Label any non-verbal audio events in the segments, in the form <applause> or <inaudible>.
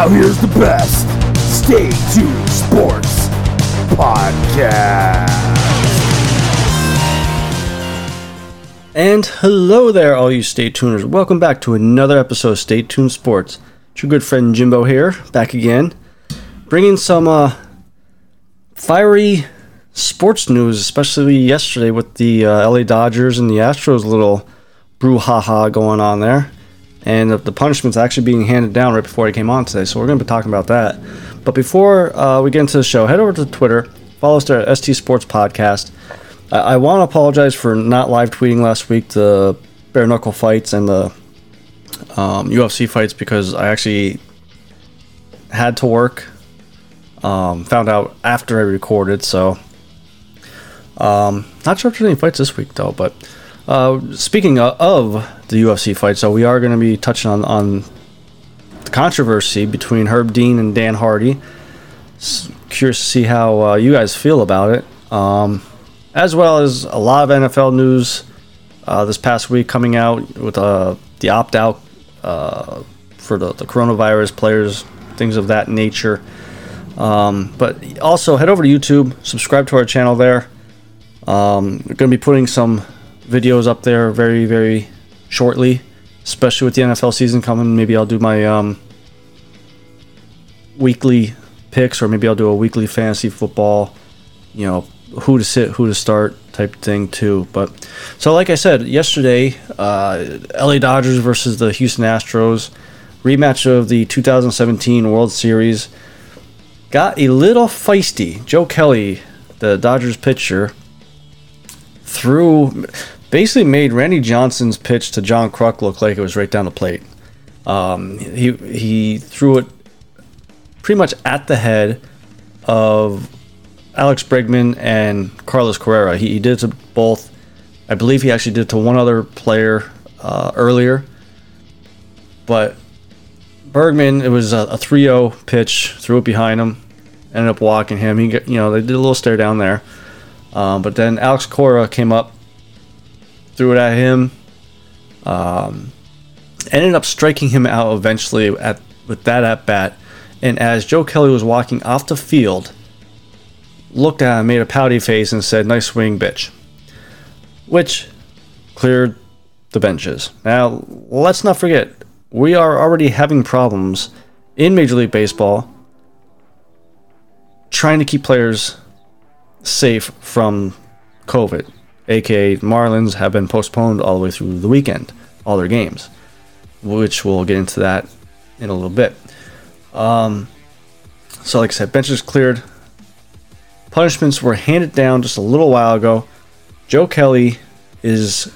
Now here's the best. Stay tuned sports podcast. And hello there, all you Stay Tuners. Welcome back to another episode of Stay Tuned Sports. It's your good friend Jimbo here, back again, bringing some uh, fiery sports news, especially yesterday with the uh, LA Dodgers and the Astros little brouhaha going on there. And the, the punishment's actually being handed down right before I came on today, so we're going to be talking about that. But before uh, we get into the show, head over to Twitter, follow us there at ST Sports Podcast. I, I want to apologize for not live tweeting last week the bare knuckle fights and the um, UFC fights because I actually had to work. Um, found out after I recorded, so um, not sure if there's any fights this week though. But uh, speaking of, of the UFC fight, so we are going to be touching on on the controversy between Herb Dean and Dan Hardy. Curious to see how uh, you guys feel about it, um, as well as a lot of NFL news uh, this past week coming out with uh, the opt out uh, for the, the coronavirus players, things of that nature. Um, but also head over to YouTube, subscribe to our channel there. Um, we're going to be putting some videos up there very, very shortly, especially with the NFL season coming. Maybe I'll do my um, weekly picks, or maybe I'll do a weekly fantasy football, you know, who to sit, who to start type thing too. But so, like I said yesterday, uh, LA Dodgers versus the Houston Astros rematch of the 2017 World Series got a little feisty. Joe Kelly, the Dodgers pitcher, threw basically made Randy Johnson's pitch to John Kruk look like it was right down the plate. Um, he he threw it pretty much at the head of Alex Bregman and Carlos Correa. He, he did to both. I believe he actually did to one other player uh, earlier. But Bergman, it was a, a 3-0 pitch, threw it behind him, ended up walking him. He, you know, they did a little stare down there. Um, but then Alex Cora came up, threw it at him, um, ended up striking him out eventually at with that at bat. And as Joe Kelly was walking off the field, looked at him, made a pouty face, and said, "Nice swing, bitch," which cleared the benches. Now, let's not forget, we are already having problems in Major League Baseball trying to keep players safe from COVID, aka Marlins have been postponed all the way through the weekend, all their games, which we'll get into that in a little bit. Um, so, like I said, benches cleared. Punishments were handed down just a little while ago. Joe Kelly is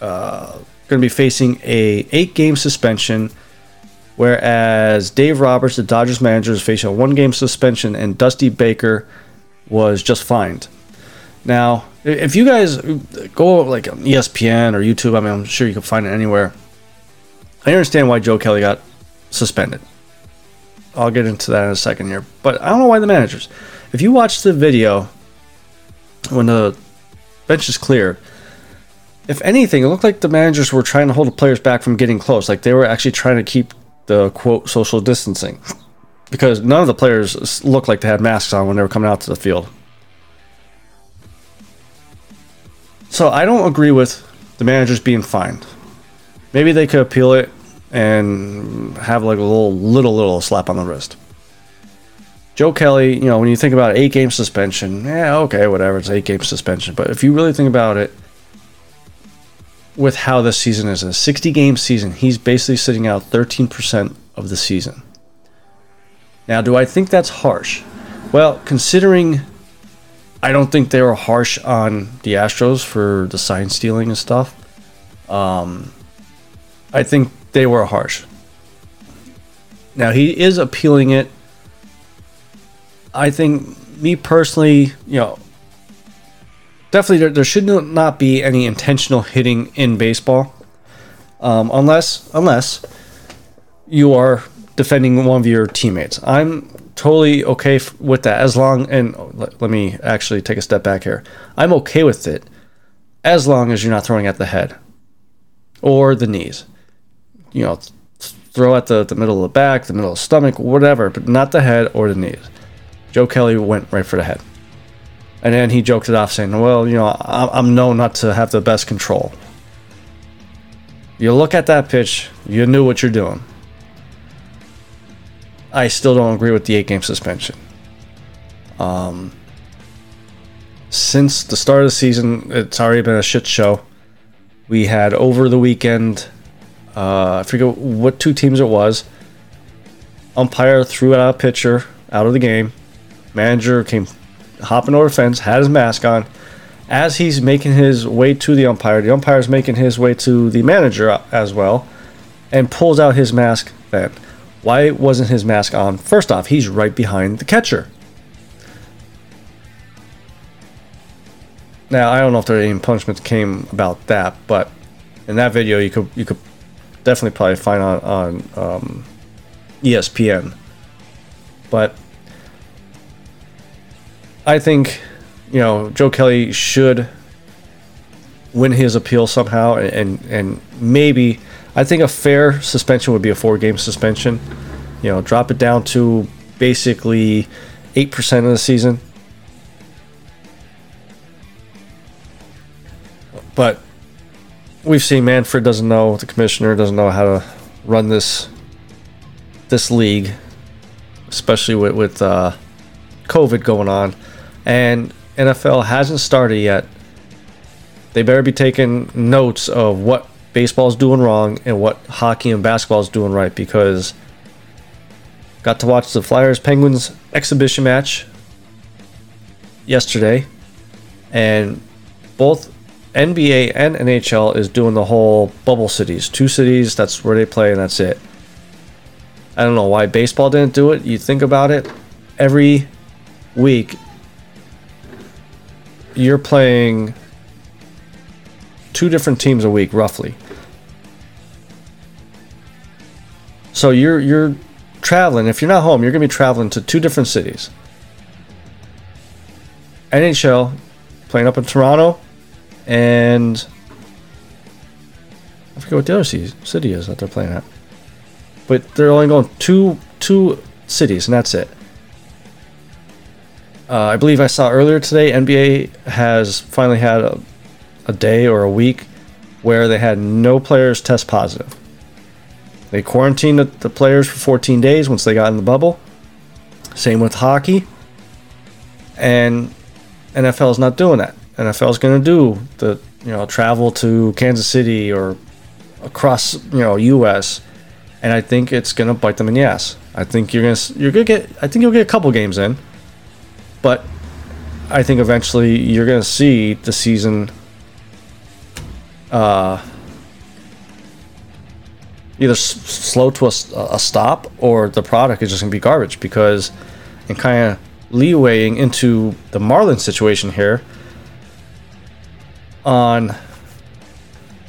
uh, going to be facing a eight game suspension, whereas Dave Roberts, the Dodgers manager, is facing a one game suspension, and Dusty Baker was just fined. Now, if you guys go like on ESPN or YouTube, I mean, I'm sure you can find it anywhere. I understand why Joe Kelly got suspended. I'll get into that in a second here, but I don't know why the managers. If you watch the video when the bench is cleared, if anything, it looked like the managers were trying to hold the players back from getting close. Like they were actually trying to keep the quote social distancing because none of the players looked like they had masks on when they were coming out to the field. So I don't agree with the managers being fined. Maybe they could appeal it and have like a little little little slap on the wrist. Joe Kelly, you know, when you think about eight game suspension, yeah, okay, whatever, it's eight game suspension. But if you really think about it, with how this season is a 60 game season, he's basically sitting out 13% of the season. Now, do I think that's harsh? Well, considering I don't think they were harsh on the Astros for the sign stealing and stuff, um, I think they were harsh. Now, he is appealing it. I think, me personally, you know, definitely there, there should not be any intentional hitting in baseball um, unless unless you are defending one of your teammates i'm totally okay f- with that as long and oh, let, let me actually take a step back here i'm okay with it as long as you're not throwing at the head or the knees you know th- throw at the, the middle of the back the middle of the stomach whatever but not the head or the knees joe kelly went right for the head and then he joked it off, saying, Well, you know, I'm known not to have the best control. You look at that pitch, you knew what you're doing. I still don't agree with the eight game suspension. Um, since the start of the season, it's already been a shit show. We had over the weekend, uh, I forget what two teams it was. Umpire threw out a pitcher out of the game. Manager came hopping over the fence, had his mask on. As he's making his way to the umpire, the umpire is making his way to the manager as well, and pulls out his mask then. Why wasn't his mask on? First off, he's right behind the catcher. Now I don't know if there any punishments came about that, but in that video you could you could definitely probably find on on um, ESPN. But I think, you know, Joe Kelly should win his appeal somehow, and and maybe I think a fair suspension would be a four game suspension. You know, drop it down to basically eight percent of the season. But we've seen Manfred doesn't know the commissioner doesn't know how to run this this league, especially with with uh, COVID going on and NFL hasn't started yet, they better be taking notes of what baseball's doing wrong and what hockey and basketball is doing right because got to watch the Flyers Penguins exhibition match yesterday and both NBA and NHL is doing the whole bubble cities. Two cities, that's where they play and that's it. I don't know why baseball didn't do it. You think about it, every week you're playing two different teams a week, roughly. So you're you're traveling. If you're not home, you're gonna be traveling to two different cities. NHL playing up in Toronto, and I forget what the other city is that they're playing at. But they're only going two two cities, and that's it. Uh, I believe I saw earlier today, NBA has finally had a, a day or a week where they had no players test positive. They quarantined the, the players for 14 days once they got in the bubble. Same with hockey. And NFL is not doing that. NFL is going to do the you know travel to Kansas City or across you know U.S. And I think it's going to bite them in the ass. I think you're going to you're going to get I think you'll get a couple games in. But I think eventually you're going to see the season uh, either s- slow to a, a, stop or the product is just going to be garbage because, and kind of leewaying into the Marlins situation here, on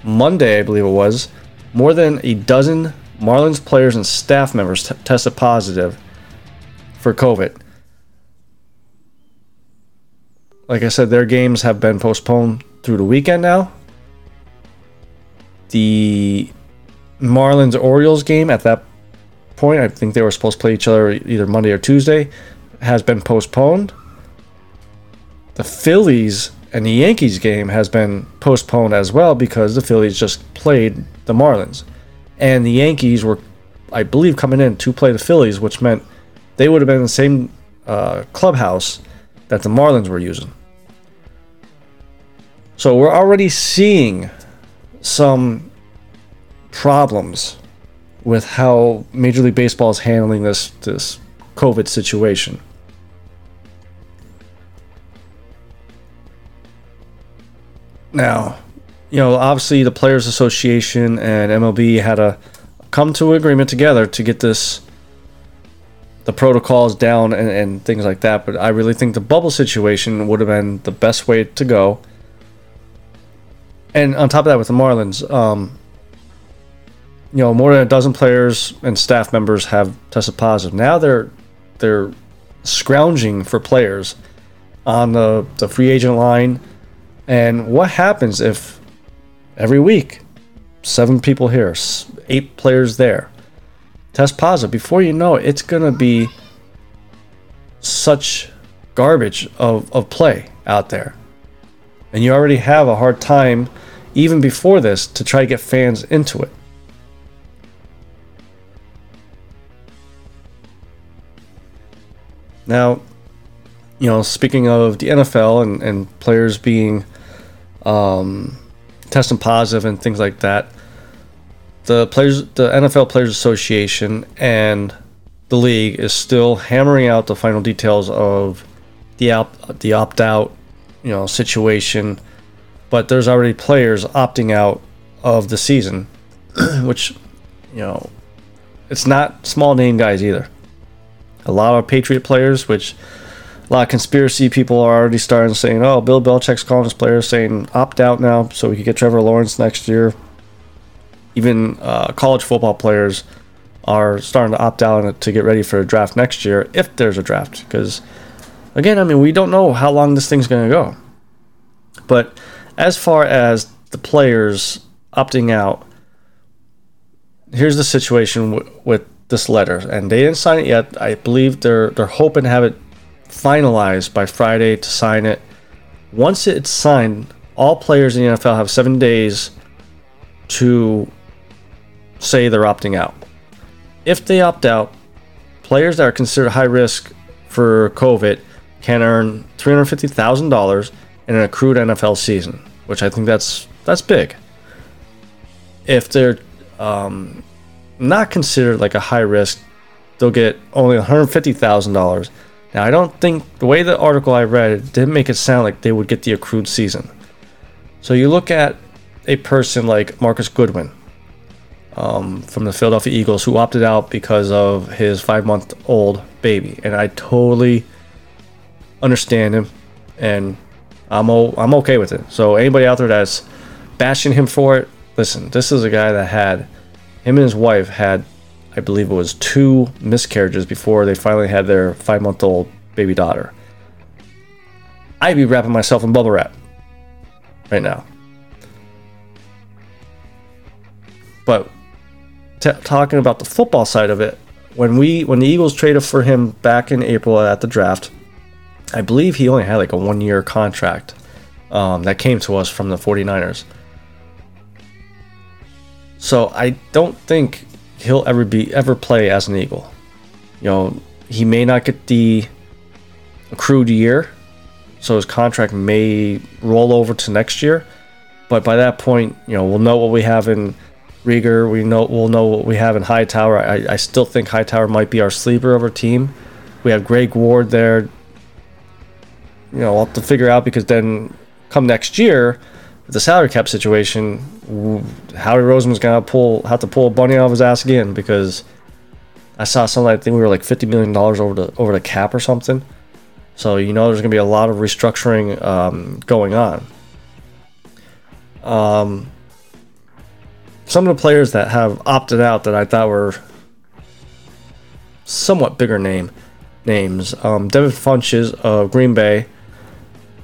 Monday, I believe it was, more than a dozen Marlins players and staff members t- tested positive for COVID like I said, their games have been postponed through the weekend now. The Marlins Orioles game at that point, I think they were supposed to play each other either Monday or Tuesday, has been postponed. The Phillies and the Yankees game has been postponed as well because the Phillies just played the Marlins. And the Yankees were, I believe, coming in to play the Phillies, which meant they would have been in the same uh, clubhouse that the Marlins were using. So we're already seeing some problems with how Major League Baseball is handling this this COVID situation. Now, you know, obviously the Players Association and MLB had to come to an agreement together to get this the protocols down and, and things like that. But I really think the bubble situation would have been the best way to go. And on top of that, with the Marlins, um, you know, more than a dozen players and staff members have tested positive. Now they're they're scrounging for players on the, the free agent line. And what happens if every week seven people here, eight players there test positive? Before you know it, it's going to be such garbage of, of play out there. And you already have a hard time, even before this, to try to get fans into it. Now, you know, speaking of the NFL and, and players being um, testing positive and things like that, the players, the NFL Players Association and the league is still hammering out the final details of the opt the opt out, you know, situation. But there's already players opting out of the season, <clears throat> which, you know, it's not small name guys either a lot of Patriot players, which a lot of conspiracy people are already starting saying, "Oh, Bill Belichick's calling his players saying opt out now, so we could get Trevor Lawrence next year." Even uh, college football players are starting to opt out to get ready for a draft next year, if there's a draft. Because again, I mean, we don't know how long this thing's going to go. But as far as the players opting out, here's the situation w- with this letter, and they didn't sign it yet. I believe they're they're hoping to have it finalized by Friday to sign it. Once it's signed, all players in the NFL have seven days to say they're opting out. If they opt out, players that are considered high risk for COVID can earn three hundred fifty thousand dollars in an accrued NFL season, which I think that's that's big. If they're um, not considered like a high risk, they'll get only $150,000. Now, I don't think the way the article I read it didn't make it sound like they would get the accrued season. So you look at a person like Marcus Goodwin um, from the Philadelphia Eagles who opted out because of his five month old baby. And I totally understand him and I'm, o- I'm okay with it. So, anybody out there that's bashing him for it, listen, this is a guy that had him and his wife had, I believe it was two miscarriages before they finally had their five month old baby daughter. I'd be wrapping myself in bubble wrap right now. But t- talking about the football side of it, when we when the Eagles traded for him back in April at the draft, I believe he only had like a one year contract um, that came to us from the 49ers. So I don't think he'll ever be ever play as an Eagle. You know, he may not get the accrued year, so his contract may roll over to next year. But by that point, you know, we'll know what we have in Reagor. We know we'll know what we have in Hightower. I, I still think Hightower might be our sleeper of our team. We have Greg Ward there. You know, we'll have to figure out because then come next year, the salary cap situation, Howie Roseman's gonna pull have to pull a bunny out of his ass again because I saw something. I think we were like fifty million dollars over the over the cap or something. So you know there's gonna be a lot of restructuring um, going on. Um, some of the players that have opted out that I thought were somewhat bigger name names. Um, Devin Funchess of Green Bay,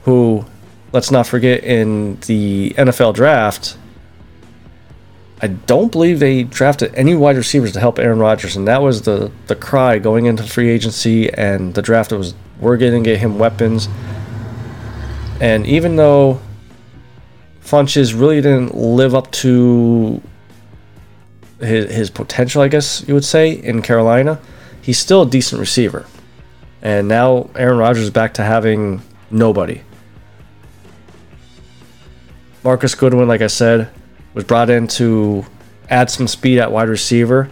who let's not forget in the NFL draft, I don't believe they drafted any wide receivers to help Aaron Rodgers, and that was the the cry going into free agency and the draft It was we're going to get him weapons. And even though Funchess really didn't live up to his, his potential, I guess you would say, in Carolina, he's still a decent receiver. And now Aaron Rodgers is back to having nobody. Marcus Goodwin, like I said, was brought in to add some speed at wide receiver.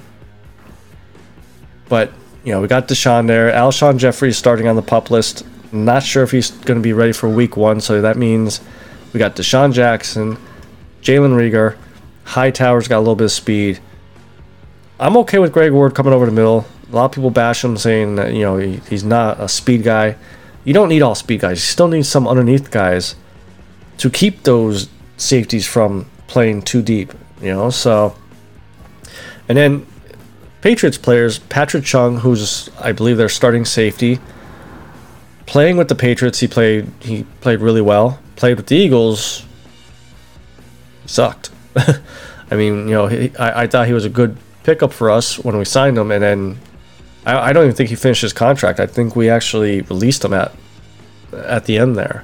But, you know, we got DeSean there. Alshon Jeffery is starting on the pup list. Not sure if he's going to be ready for week one, so that means we got DeSean Jackson, Jalen Reagor, Hightower's got a little bit of speed. I'm okay with Greg Ward coming over the middle. A lot of people bash him, saying that you know he, he's not a speed guy. You don't need all speed guys. You still need some underneath guys to keep those safeties from playing too deep. You know, so and then Patriots players, Patrick Chung, who's I believe their starting safety, playing with the Patriots, he played he played really well. Played with the Eagles, sucked. <laughs> I mean, you know, he, I, I thought he was a good pickup for us when we signed him, and then I, I don't even think he finished his contract. I think we actually released him at at the end there.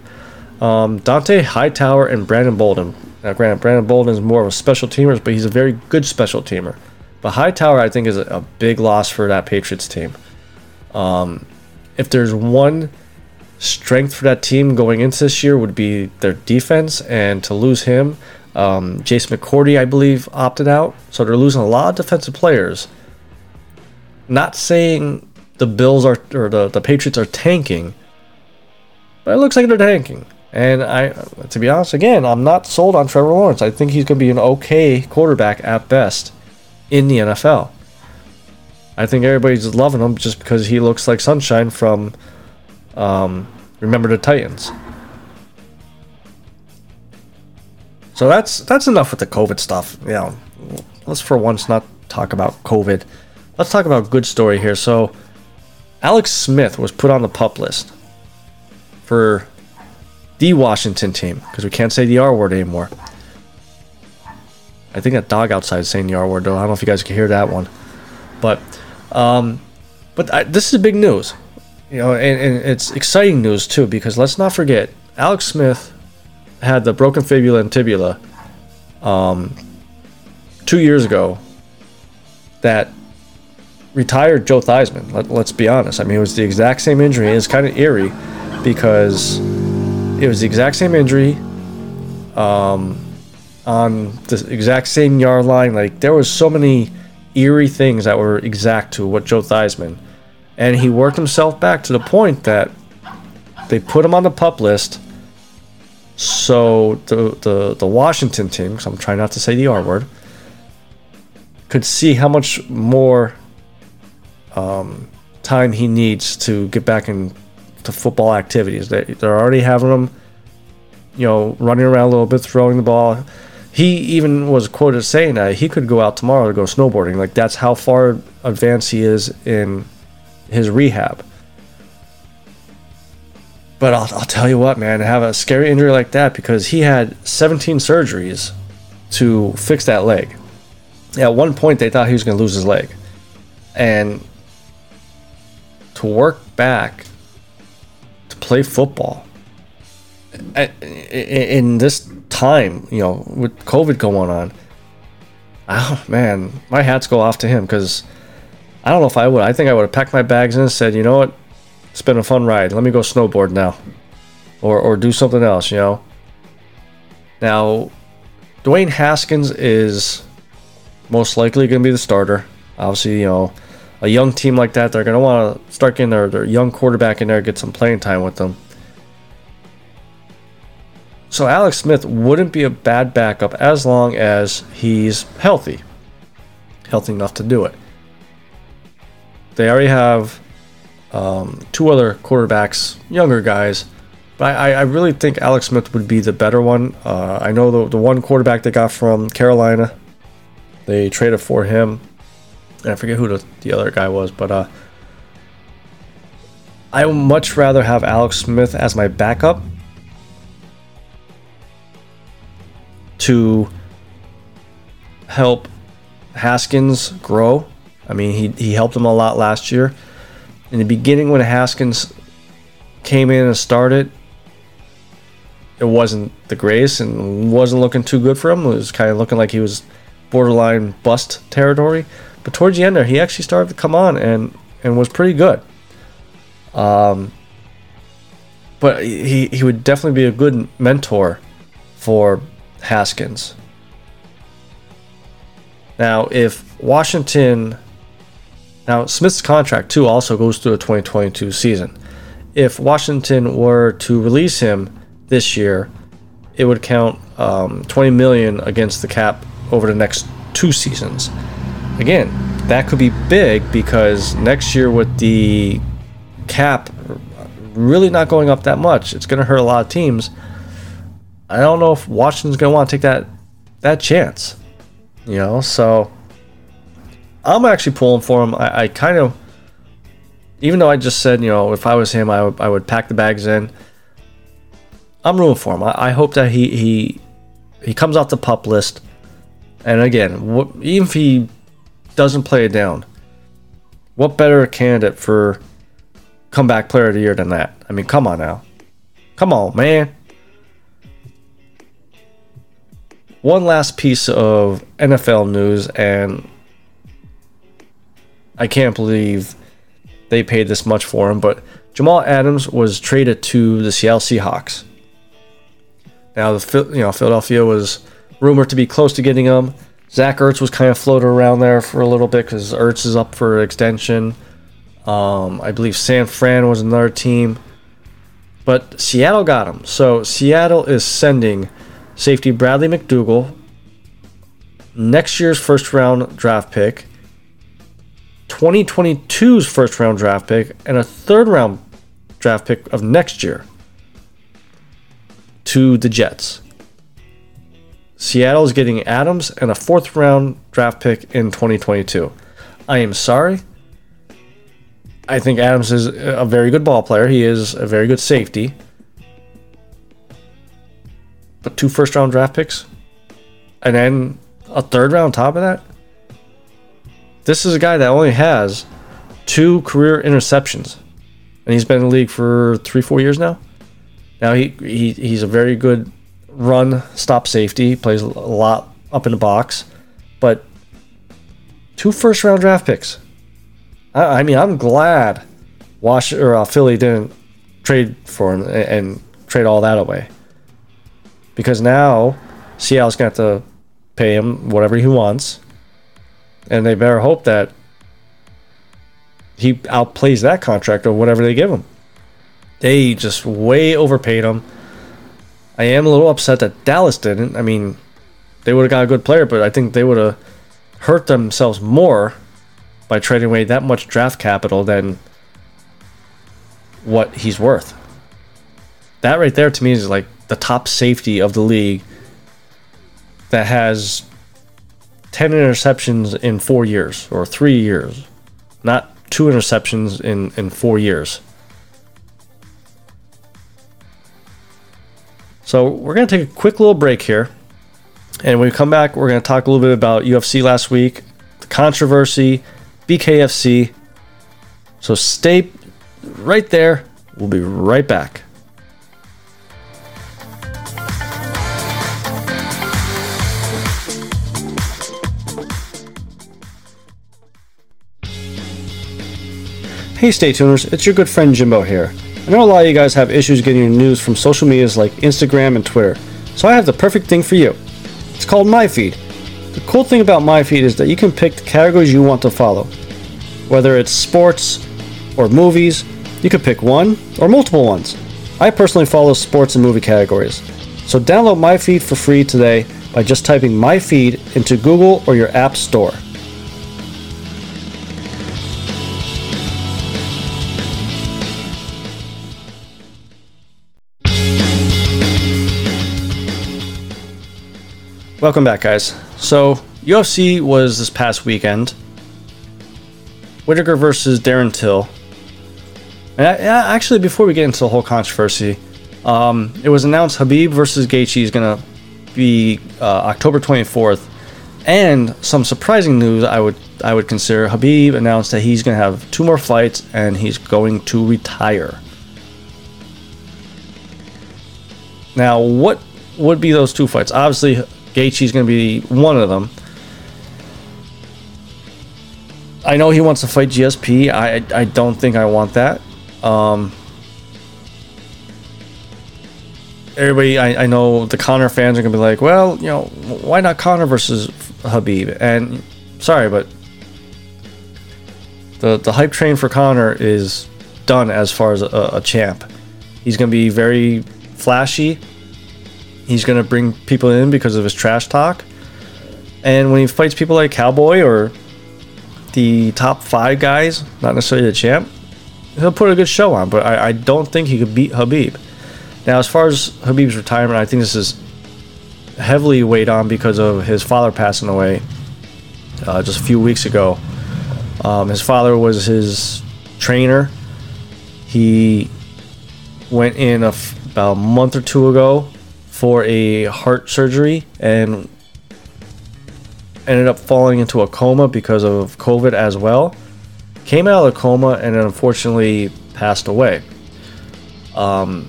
Um, Dont'a Hightower and Brandon Bolden. Now, granted, Brandon Bolden is more of a special teamer, but he's a very good special teamer. But Hightower, I think, is a, a big loss for that Patriots team. Um, if there's one strength for that team going into this year, would be their defense, and to lose him, um, Jason McCourty, I believe, opted out, so they're losing a lot of defensive players. Not saying the Bills are or the, the Patriots are tanking, but it looks like they're tanking. And I, to be honest, again, I'm not sold on Trevor Lawrence. I think he's going to be an okay quarterback at best in the NFL. I think everybody's loving him just because he looks like sunshine from um, Remember the Titans. So that's that's enough with the COVID stuff. You know, let's for once not talk about COVID. Let's talk about good story here. So, Alex Smith was put on the pup list for the Washington team because we can't say the R word anymore. I think that dog outside is saying the R word though. I don't know if you guys can hear that one, but um, but I, this is big news, you know, and, and it's exciting news too because let's not forget Alex Smith had the broken fibula and tibula um, two years ago that retired Joe Theismann. Let, us be honest. I mean, it was the exact same injury. It's kind of eerie because it was the exact same injury um, on the exact same yard line. Like, there was so many eerie things that were exact to what Joe Theismann. And he worked himself back to the point that they put him on the pup list so the the, the Washington team, because I'm trying not to say the R word, could see how much more um, time he needs to get back into football activities. They they're already having him, you know, running around a little bit, throwing the ball. He even was quoted saying that he could go out tomorrow to go snowboarding. Like that's how far advanced he is in his rehab. But I'll, I'll tell you what, man, have a scary injury like that because he had 17 surgeries to fix that leg. At one point, they thought he was going to lose his leg. And to work back to play football in this time, you know, with COVID going on, oh man, my hats go off to him because I don't know if I would. I think I would have packed my bags and said, you know what, it's been a fun ride. Let me go snowboard now, or or do something else. You know. Now, Dwayne Haskins is most likely going to be the starter. Obviously, you know, a young team like that, they're going to want to start getting their, their young quarterback in there, get some playing time with them. So Alex Smith wouldn't be a bad backup as long as he's healthy, healthy enough to do it. They already have um, two other quarterbacks, younger guys. But I, I really think Alex Smith would be the better one. Uh, I know the, the one quarterback they got from Carolina, they traded for him. And I forget who the, the other guy was, but uh, I would much rather have Alex Smith as my backup to help Haskins grow. I mean, he, he helped him a lot last year in the beginning when Haskins came in and started, it wasn't the greatest and wasn't looking too good for him. It was kind of looking like he was borderline bust territory. But towards the end there, he actually started to come on and and was pretty good. Um, but he he would definitely be a good mentor for Haskins. Now, if Washington, now Smith's contract too also goes through a 2022 season. If Washington were to release him this year, it would count um, 20 million against the cap over the next two seasons. Again, that could be big because next year with the cap really not going up that much, it's going to hurt a lot of teams. I don't know if Washington's going to want to take that that chance. You know, so I'm actually pulling for him. I, I kind of, even though I just said, you know, if I was him, I would, I would pack the bags in. I'm rooting for him. I, I hope that he he he comes off the pup list. And again, even if he doesn't play it down, what better candidate for comeback player of the year than that? I mean, come on now. Come on, man. One last piece of NFL news, and I can't believe they paid this much for him, but Jamal Adams was traded to the Seattle Seahawks. Now, the you know Philadelphia was rumored to be close to getting him. Zach Ertz was kind of floated around there for a little bit because Ertz is up for extension. Um, I believe San Fran was another team, but Seattle got him. So Seattle is sending safety Bradley McDougald, next year's first round draft pick, 2022's first round draft pick, and a third round draft pick of next year to the Jets. Seattle is getting Adams and a fourth round draft pick in 2022. I am sorry. I think Adams is a very good ball player. He is a very good safety. But two first round draft picks? And then a third round top of that? This is a guy that only has two career interceptions. And he's been in the league for three, four years now. Now he, he he's a very good run stop safety, plays a lot up in the box, but two first round draft picks. I, I mean, I'm glad Wash or uh, Philly didn't trade for him and, and trade all that away because now Seattle's going to have to pay him whatever he wants, and they better hope that he outplays that contract or whatever they give him. They just way overpaid him. I am a little upset that Dallas didn't. I mean, they would have got a good player, but I think they would have hurt themselves more by trading away that much draft capital than what he's worth. That right there to me is like the top safety of the league that has 10 interceptions in four years or three years, not two interceptions in, in four years. So we're going to take a quick little break here. And when we come back, we're going to talk a little bit about UFC last week, the controversy, BKFC. So stay right there. We'll be right back. Hey, stay tuners, it's your good friend Jimbo here. I know a lot of you guys have issues getting your news from social medias like Instagram and Twitter, so I have the perfect thing for you. It's called MyFeed. The cool thing about MyFeed is that you can pick the categories you want to follow. Whether it's sports or movies, you can pick one or multiple ones. I personally follow sports and movie categories. So download MyFeed for free today by just typing MyFeed into Google or your App Store. Welcome back, guys. So, UFC was this past weekend. Whitaker versus Darren Till. And I, actually, before we get into the whole controversy, um, it was announced Khabib versus Gaethje is going to be uh, October 24th. And some surprising news I would I would consider Khabib announced that he's going to have two more fights and he's going to retire. Now, what would be those two fights? Obviously, Gaethje's going to be one of them. I know he wants to fight GSP. I I don't think I want that. Um, everybody, I, I know the Conor fans are gonna be like, well, you know, why not Conor versus Khabib? And sorry, but the the hype train for Conor is done as far as a, a champ. He's gonna be very flashy. He's gonna bring people in because of his trash talk. And when he fights people like Cowboy or the top five guys, not necessarily the champ, he'll put a good show on. But I, I don't think he could beat Khabib. Now, as far as Khabib's retirement, I think this is heavily weighed on because of his father passing away uh, just a few weeks ago. Um, his father was his trainer. He went in a f- about a month or two ago for a heart surgery and ended up falling into a coma because of COVID as well. Came out of the coma and unfortunately passed away. Um,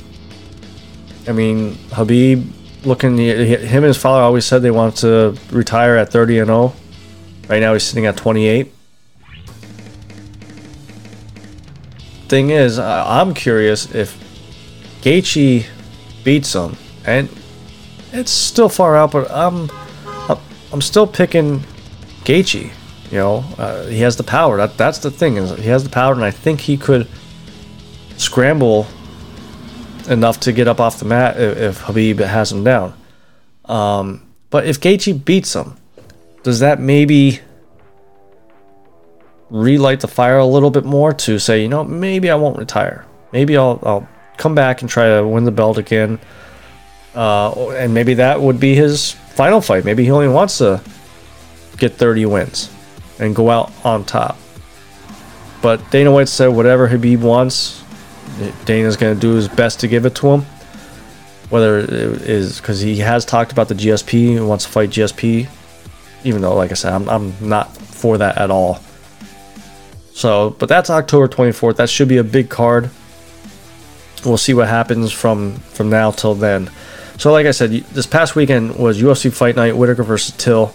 I mean, Khabib looking, him and his father always said they wanted to retire at 30 and 0. Right now he's sitting at 28. Thing is, I'm curious if Gaethje beats him, and it's still far out, but I'm I'm- still picking Gaethje. You know, uh, he has the power. That that's the thing is he has the power, and I think he could scramble enough to get up off the mat if, if Khabib has him down. Um, but if Gaethje beats him, does that maybe relight the fire a little bit more to say, you know, maybe I won't retire. Maybe I'll I'll come back and try to win the belt again. Uh, and maybe that would be his final fight. Maybe he only wants to get 30 wins and go out on top. But Dana White said whatever Khabib wants, Dana's going to do his best to give it to him. Whether it is because he has talked about the GSP, and wants to fight GSP, even though, like I said, I'm, I'm not for that at all. So, but that's October 24th. That should be a big card. We'll see what happens from from now till then. So, like I said, this past weekend was UFC Fight Night, Whitaker versus Till.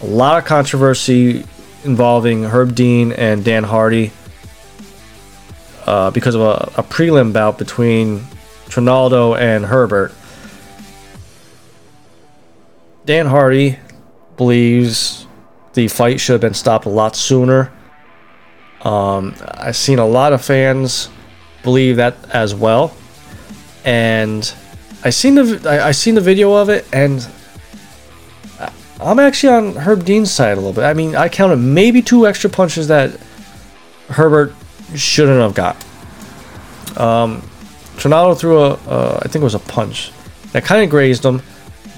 A lot of controversy involving Herb Dean and Dan Hardy uh, because of a, a prelim bout between Trinaldo and Herbert. Dan Hardy believes the fight should have been stopped a lot sooner. Um, I've seen a lot of fans believe that as well, and I seen the I, I seen the video of it, and I'm actually on Herb Dean's side a little bit. I mean, I counted maybe two extra punches that Herbert shouldn't have got. Um, Trinaldo threw a, uh, I think it was a punch that kind of grazed him,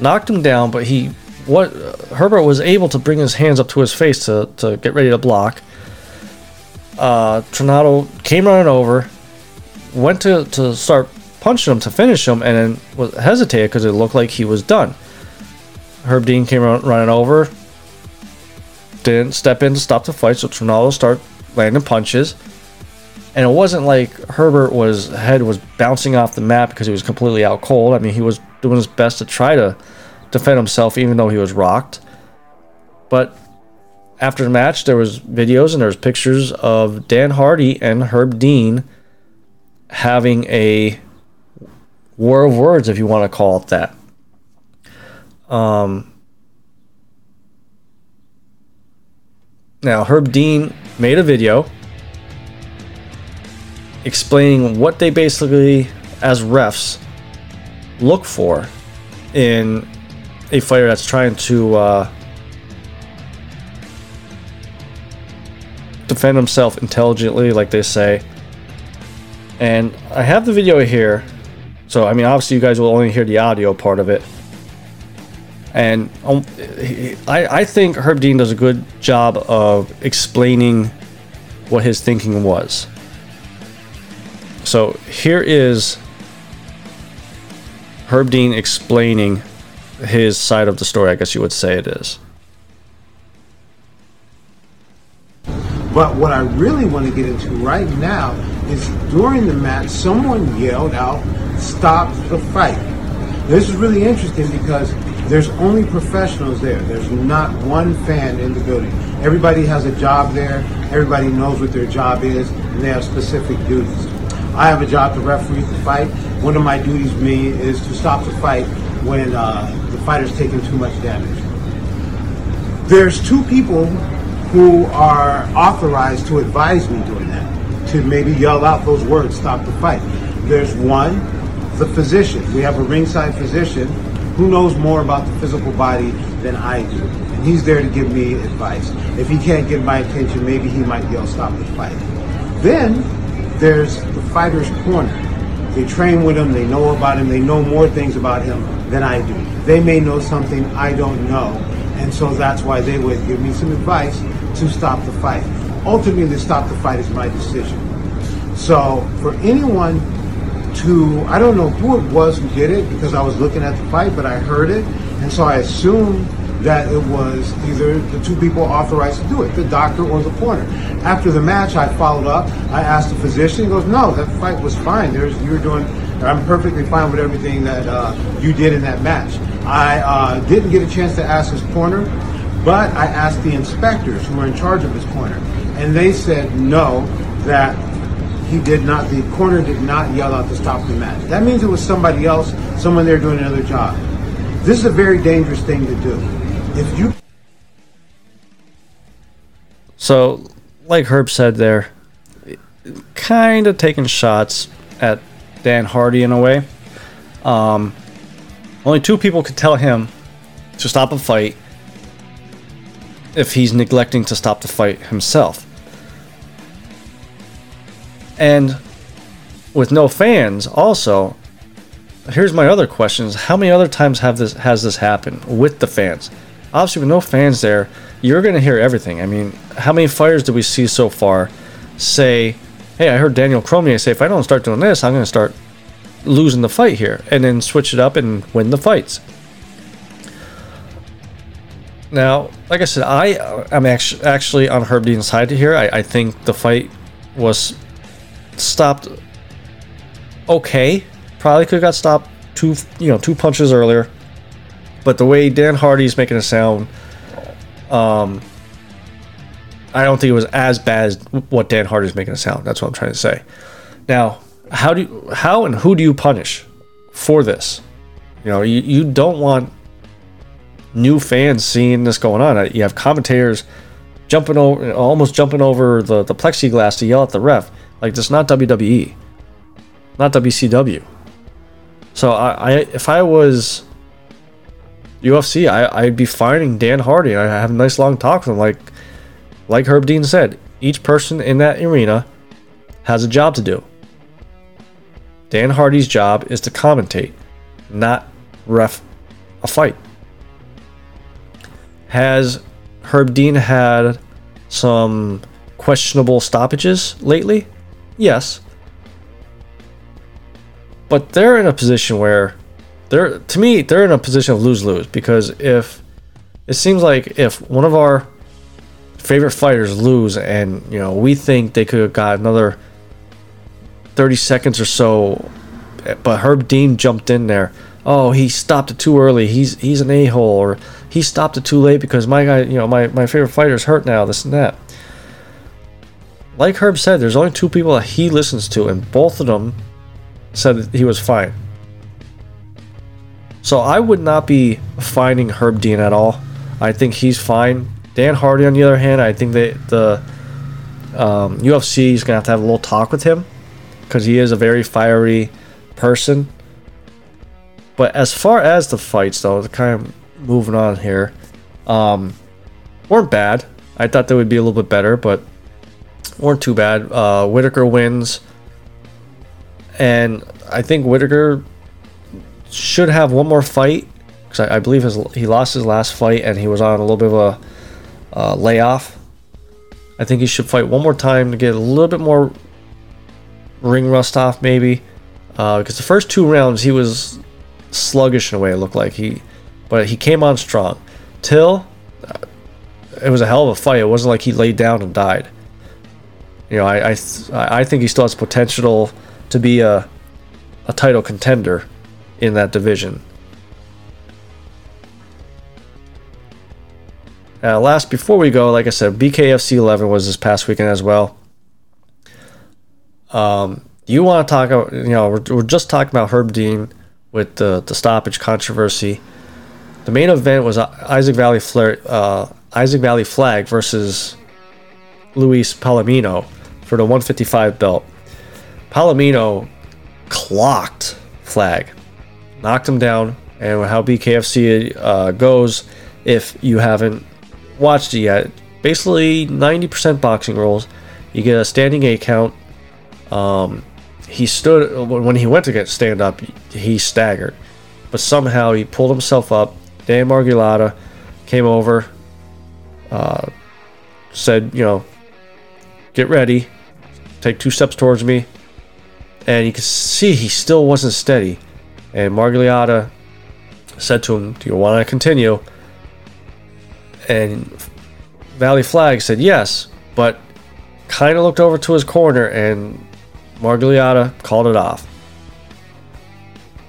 knocked him down, but he what Herbert was able to bring his hands up to his face to, to get ready to block. Uh, Trinaldo came running over, went to, to start punching him to finish him, and then hesitated because it looked like he was done. Herb Dean came running over, didn't step in to stop the fight, so Trinaldo started landing punches. And it wasn't like Herbert was head was bouncing off the mat because he was completely out cold. I mean, he was doing his best to try to defend himself, even though he was rocked. But after the match, there was videos and there was pictures of Dan Hardy and Herb Dean having a war of words, if you want to call it that. Um, now, Herb Dean made a video explaining what they basically, as refs, look for in a fighter that's trying to uh, defend himself intelligently, like they say. And I have the video here. So, I mean, obviously, you guys will only hear the audio part of it. And um, I, I think Herb Dean does a good job of explaining what his thinking was. So, here is Herb Dean explaining his side of the story, I guess you would say it is. But what I really want to get into right now is during the match, someone yelled out, Stop the fight. This is really interesting because there's only professionals there. There's not one fan in the building. Everybody has a job there, everybody knows what their job is, and they have specific duties. I have a job to referee the fight. One of my duties, me, is to stop the fight when uh, the fighter's taking too much damage. There's two people who are authorized to advise me doing that, to maybe yell out those words, stop the fight. There's one, the physician. We have a ringside physician who knows more about the physical body than I do. And he's there to give me advice. If he can't get my attention, maybe he might yell, stop the fight. Then there's the fighter's corner. They train with him, they know about him, they know more things about him than I do. They may know something I don't know, and so that's why they would give me some advice to stop the fight. Ultimately, to stop the fight is my decision. So for anyone to, I don't know who it was who did it because I was looking at the fight, but I heard it, and so I assumed that it was either the two people authorized to do it, the doctor or the corner. After the match, I followed up. I asked the physician. He goes, "No, that fight was fine. There's you were doing. I'm perfectly fine with everything that uh, you did in that match." I uh, didn't get a chance to ask his corner, but I asked the inspectors who were in charge of his corner, and they said no, that he did not. The corner did not yell out to stop the match. That means it was somebody else, someone there doing another job. This is a very dangerous thing to do. If you So, like Herb said there, kind of taking shots at Dan Hardy in a way. Um, only two people could tell him to stop a fight if he's neglecting to stop the fight himself. And with no fans, also, here's my other questions: How many other times have this has this happened with the fans? Obviously, with no fans there, you're gonna hear everything. I mean, how many fighters did we see so far say, "Hey, I heard Daniel Cormier say if I don't start doing this, I'm gonna start losing the fight here," and then switch it up and win the fights. Now, like I said, I I'm actually actually on Herb Dean's side here. I, I think the fight was stopped okay. Probably could have got stopped two you know two punches earlier. But the way Dan Hardy's making it sound, um, I don't think it was as bad as what Dan Hardy's making it sound. That's what I'm trying to say. Now, how do you, how and who do you punish for this? You know, you, you don't want new fans seeing this going on. You have commentators jumping over, almost jumping over the, the plexiglass to yell at the ref. Like, this not WWE, not WCW. So, I, I if I was UFC, I, I'd be fining Dan Hardy. I have a nice long talk with him. Like, like Herb Dean said, each person in that arena has a job to do. Dan Hardy's job is to commentate, not ref a fight. Has Herb Dean had some questionable stoppages lately? Yes. But they're in a position where they're to me they're in a position of lose lose because if it seems like if one of our favorite fighters lose and you know we think they could have got another 30 seconds or so but Herb Dean jumped in there. Oh he stopped it too early. He's he's an a-hole or he stopped it too late because my guy you know my, my favorite fighter's hurt now this and that like Herb said there's only two people that he listens to and both of them said that he was fine so I would not be finding Herb Dean at all. I think he's fine. Dan Hardy, on the other hand, I think that the um, UFC is gonna have to have a little talk with him because he is a very fiery person. But as far as the fights, though, kind of moving on here, um, weren't bad. I thought they would be a little bit better, but weren't too bad. Uh, Whitaker wins, and I think Whitaker should have one more fight because I, I, believe his he lost his last fight and he was on a little bit of a uh, layoff. I think he should fight one more time to get a little bit more ring rust off, maybe. Because uh, the first two rounds he was sluggish in a way. It looked like he, but he came on strong. Till uh, it was a hell of a fight. It wasn't like he laid down and died. You know, I I, I think he still has potential to be a a title contender in that division. Uh, last, before we go, like I said, BKFC 11 was this past weekend as well. Um, you want to talk about, you know, we're, we're just talking about Herb Dean with the, the stoppage controversy. The main event was Isaac Valley Flair, uh, Isaac Vallie-Flagg versus Luis Palomino for the 155 belt. Palomino clocked Flagg, knocked him down, and how BKFC uh, goes, if you haven't watched it yet, basically 90% boxing rules. You get a standing eight count. Um, he stood when he went to get stand up. He staggered, but somehow he pulled himself up. Dan Miragliotta came over, uh, said, "You know, get ready, take two steps towards me," and you can see he still wasn't steady. And Miragliotta said to him, "Do you want to continue?" And Vallie-Flagg said yes, but kind of looked over to his corner and Miragliotta called it off.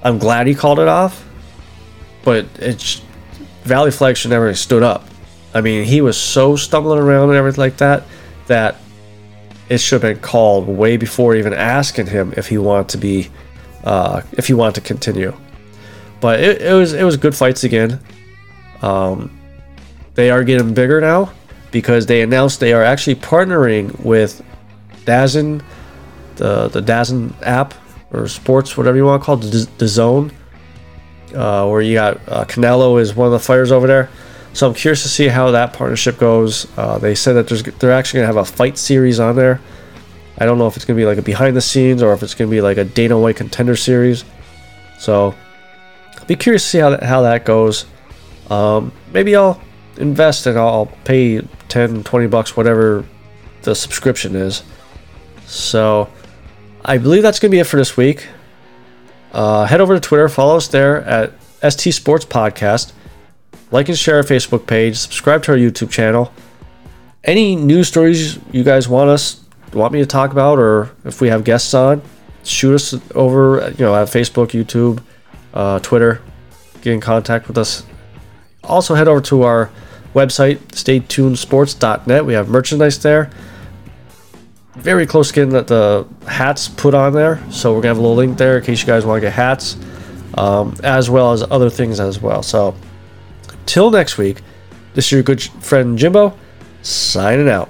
I'm glad he called it off, but it's Vallie-Flagg should never have stood up. I mean, he was so stumbling around and everything like that that it should have been called way before even asking him if he wanted to be, uh, if he wanted to continue. But it, it was it was good fights again. Um, they are getting bigger now because they announced they are actually partnering with DAZN the the DAZN app or sports, whatever you want to call it, the, the zone, uh, where you got uh, Canelo is one of the fighters over there. So I'm curious to see how that partnership goes. Uh, they said that there's they're actually gonna have a fight series on there. I don't know if it's gonna be like a behind the scenes or if it's gonna be like a Dana White contender series. So I'll be curious to see how that, how that goes. Um, maybe I'll invest and I'll pay 10, 20 bucks, whatever the subscription is. So I believe that's going to be it for this week. Uh, head over to Twitter, follow us there at ST Sports Podcast. Like and share our Facebook page, subscribe to our YouTube channel. Any news stories you guys want us want me to talk about, or if we have guests on, shoot us over. You know, at Facebook, YouTube, uh, Twitter. Get in contact with us. Also, head over to our website, staytunesports.net. We have merchandise there very close getting the, the, hats put on there. So we're gonna have a little link there in case you guys want to get hats, um, as well as other things as well. So till next week, this is your good friend Jimbo, signing out.